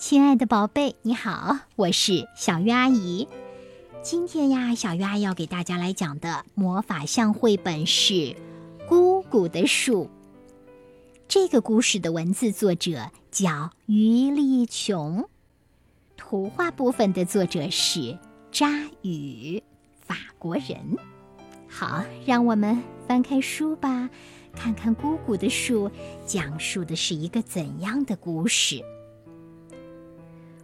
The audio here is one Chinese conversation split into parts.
亲爱的宝贝，你好，我是小鱼阿姨。今天呀，小鱼阿姨要给大家来讲的魔法象绘本是《姑姑的树》。这个故事的文字作者叫于丽琼，图画部分的作者是扎宇，法国人。好，让我们翻开书吧，看看姑姑的树讲述的是一个怎样的故事。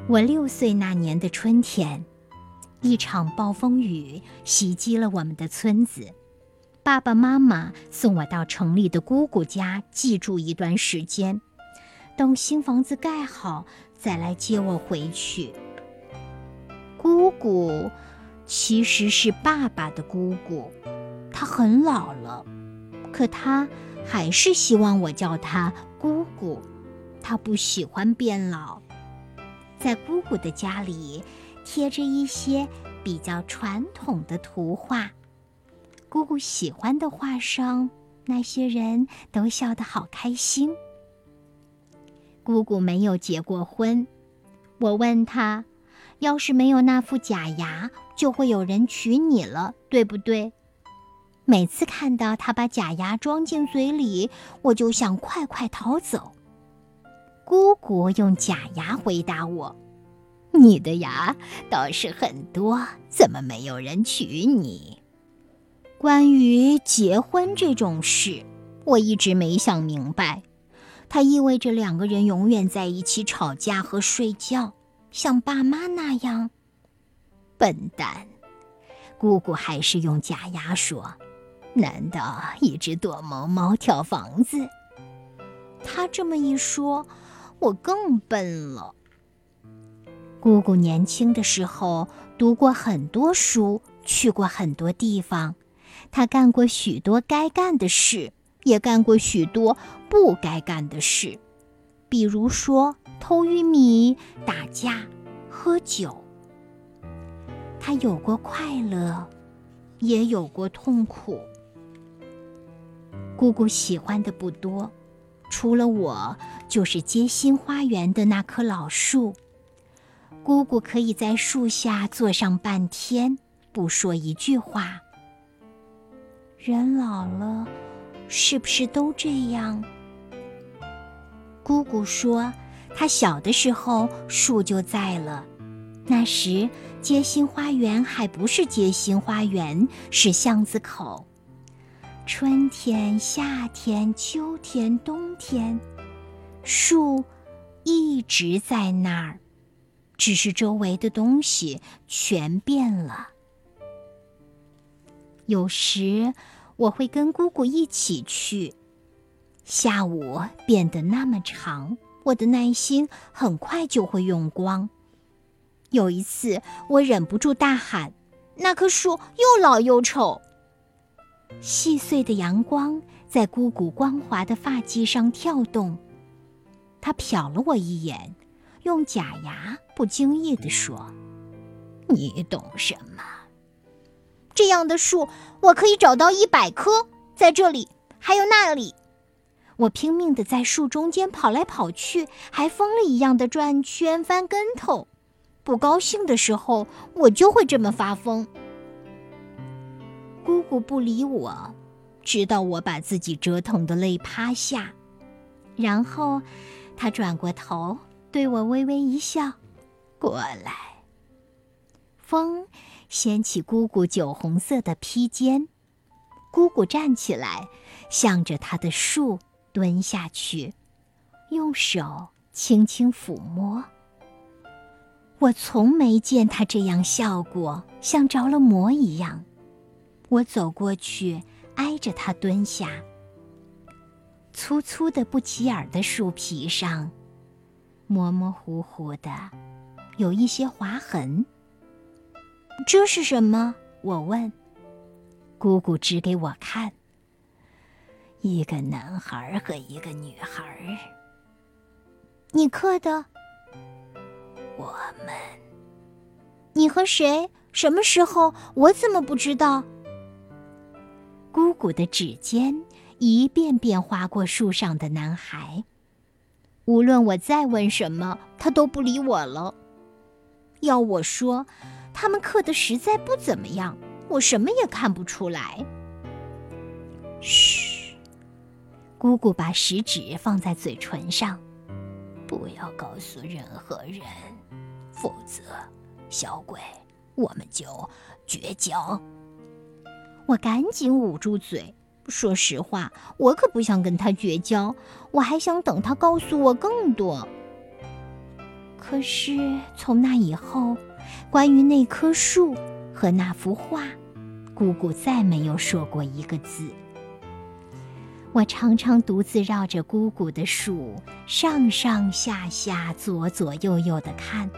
我六岁那年的春天，一场暴风雨袭击了我们的村子。爸爸妈妈送我到城里的姑姑家寄住一段时间，等新房子盖好再来接我回去。姑姑其实是爸爸的姑姑，她很老了，可她还是希望我叫她姑姑，她不喜欢变老。在姑姑的家里，贴着一些比较传统的图画。姑姑喜欢的画上，那些人都笑得好开心。姑姑没有结过婚，我问她：“要是没有那副假牙，就会有人娶你了，对不对？”每次看到她把假牙装进嘴里，我就想快快逃走。姑用假牙回答我：“你的牙倒是很多，怎么没有人娶你？”关于结婚这种事，我一直没想明白。它意味着两个人永远在一起吵架和睡觉，像爸妈那样。笨蛋！姑姑还是用假牙说：“难道一只躲猫猫跳房子？”她这么一说。我更笨了。姑姑年轻的时候读过很多书，去过很多地方，她干过许多该干的事，也干过许多不该干的事，比如说偷玉米、打架、喝酒。她有过快乐，也有过痛苦。姑姑喜欢的不多。除了我，就是街心花园的那棵老树。姑姑可以在树下坐上半天，不说一句话。人老了，是不是都这样？姑姑说，她小的时候树就在了，那时街心花园还不是街心花园，是巷子口。春天、夏天、秋天、冬天，树一直在那儿，只是周围的东西全变了。有时我会跟姑姑一起去，下午变得那么长，我的耐心很快就会用光。有一次，我忍不住大喊：“那棵树又老又丑！”细碎的阳光在姑姑光滑的发髻上跳动，她瞟了我一眼，用假牙不经意地说：“你懂什么？这样的树我可以找到一百棵，在这里，还有那里。”我拼命地在树中间跑来跑去，还疯了一样的转圈、翻跟头。不高兴的时候，我就会这么发疯。姑姑不理我，直到我把自己折腾得累趴下，然后，她转过头对我微微一笑：“过来。”风掀起姑姑酒红色的披肩，姑姑站起来，向着她的树蹲下去，用手轻轻抚摸。我从没见她这样笑过，像着了魔一样。我走过去，挨着它蹲下。粗粗的、不起眼的树皮上，模模糊糊的，有一些划痕。这是什么？我问。姑姑指给我看。一个男孩和一个女孩。你刻的？我们。你和谁？什么时候？我怎么不知道？姑的指尖一遍遍划过树上的男孩。无论我再问什么，他都不理我了。要我说，他们刻的实在不怎么样，我什么也看不出来。嘘，姑姑把食指放在嘴唇上，不要告诉任何人，否则，小鬼，我们就绝交。我赶紧捂住嘴。说实话，我可不想跟他绝交，我还想等他告诉我更多。可是从那以后，关于那棵树和那幅画，姑姑再没有说过一个字。我常常独自绕着姑姑的树上上下下、左左右右的看，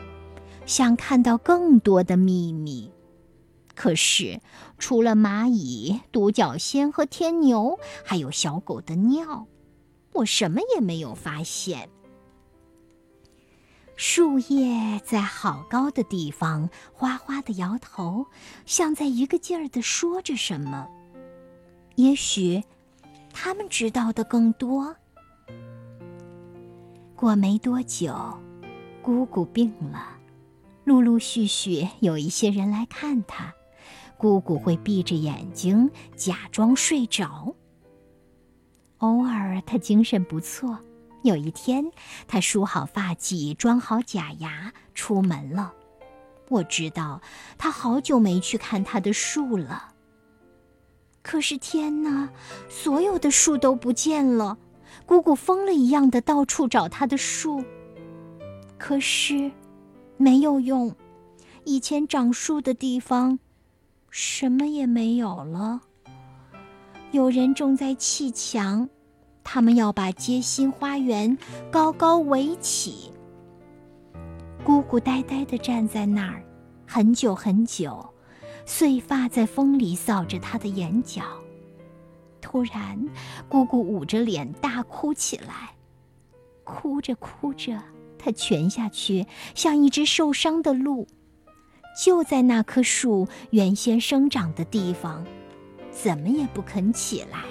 想看到更多的秘密。可是，除了蚂蚁、独角仙和天牛，还有小狗的尿，我什么也没有发现。树叶在好高的地方哗哗的摇头，像在一个劲儿的说着什么。也许，他们知道的更多。过没多久，姑姑病了，陆陆续续有一些人来看她。姑姑会闭着眼睛假装睡着。偶尔她精神不错。有一天，她梳好发髻，装好假牙，出门了。我知道她好久没去看她的树了。可是天哪，所有的树都不见了！姑姑疯了一样的到处找她的树。可是，没有用。以前长树的地方。什么也没有了。有人正在砌墙，他们要把街心花园高高围起。姑姑呆呆地站在那儿，很久很久，碎发在风里扫着她的眼角。突然，姑姑捂着脸大哭起来，哭着哭着，她蜷下去，像一只受伤的鹿。就在那棵树原先生长的地方，怎么也不肯起来。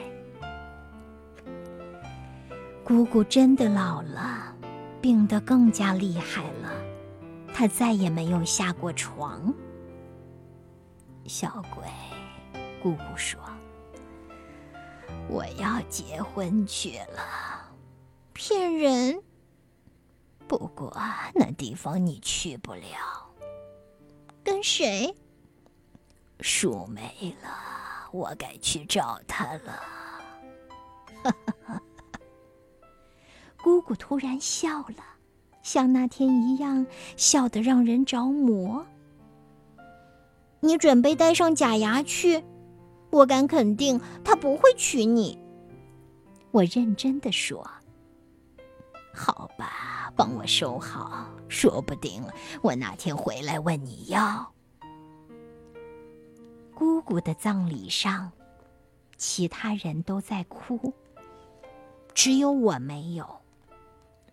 姑姑真的老了，病得更加厉害了，她再也没有下过床。小鬼，姑姑说：“我要结婚去了。”骗人！不过那地方你去不了。跟谁？树没了，我该去找他了。姑姑突然笑了，像那天一样，笑得让人着魔。你准备带上假牙去？我敢肯定，他不会娶你。我认真的说。好吧，帮我收好。说不定我哪天回来问你要。姑姑的葬礼上，其他人都在哭，只有我没有。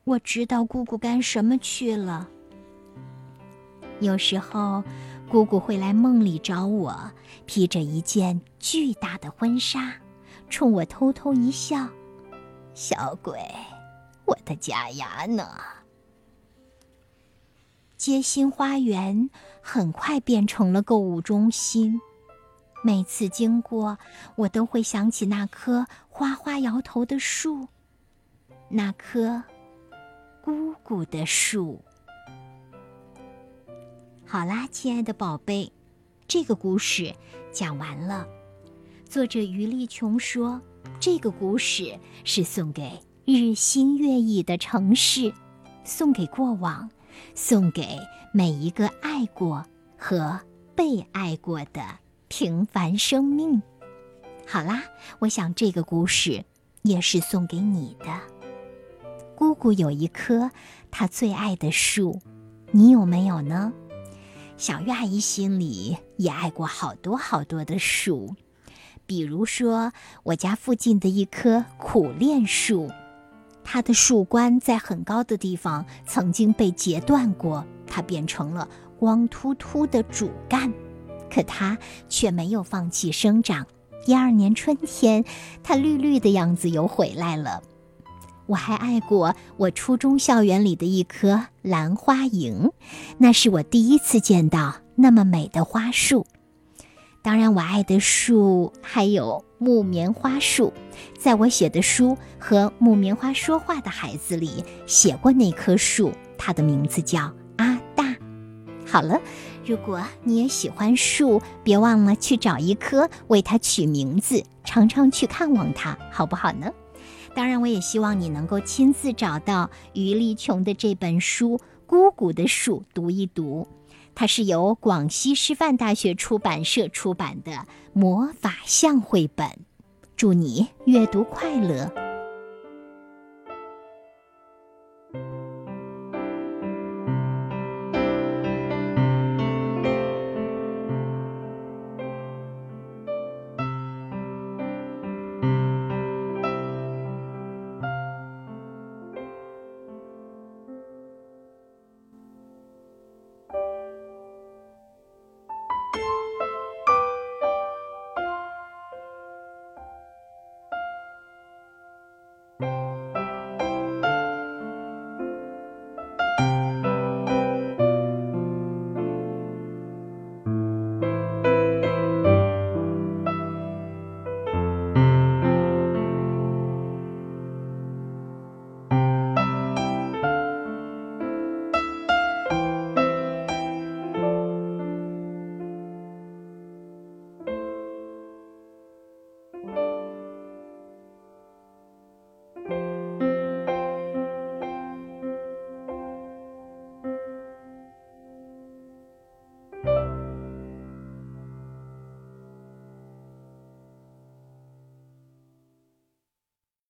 我知道姑姑干什么去了。有时候，姑姑会来梦里找我，披着一件巨大的婚纱，冲我偷偷一笑：“小鬼，我的假牙呢？”街心花园很快变成了购物中心，每次经过，我都会想起那棵哗哗摇头的树，那棵姑姑的树。好啦，亲爱的宝贝，这个故事讲完了。作者余丽琼说，这个故事是送给日新月异的城市，送给过往。送给每一个爱过和被爱过的平凡生命。好啦，我想这个故事也是送给你的。姑姑有一棵她最爱的树，你有没有呢？小月阿姨心里也爱过好多好多的树，比如说我家附近的一棵苦楝树。它的树冠在很高的地方曾经被截断过，它变成了光秃秃的主干，可它却没有放弃生长。第二年春天，它绿绿的样子又回来了。我还爱过我初中校园里的一棵兰花楹，那是我第一次见到那么美的花树。当然，我爱的树还有木棉花树，在我写的书和木棉花说话的孩子里写过那棵树，它的名字叫阿大。好了，如果你也喜欢树，别忘了去找一棵为它取名字，常常去看望它，好不好呢？当然，我也希望你能够亲自找到于丽琼的这本书《姑姑的树》，读一读。它是由广西师范大学出版社出版的魔法象绘本。祝你阅读快乐！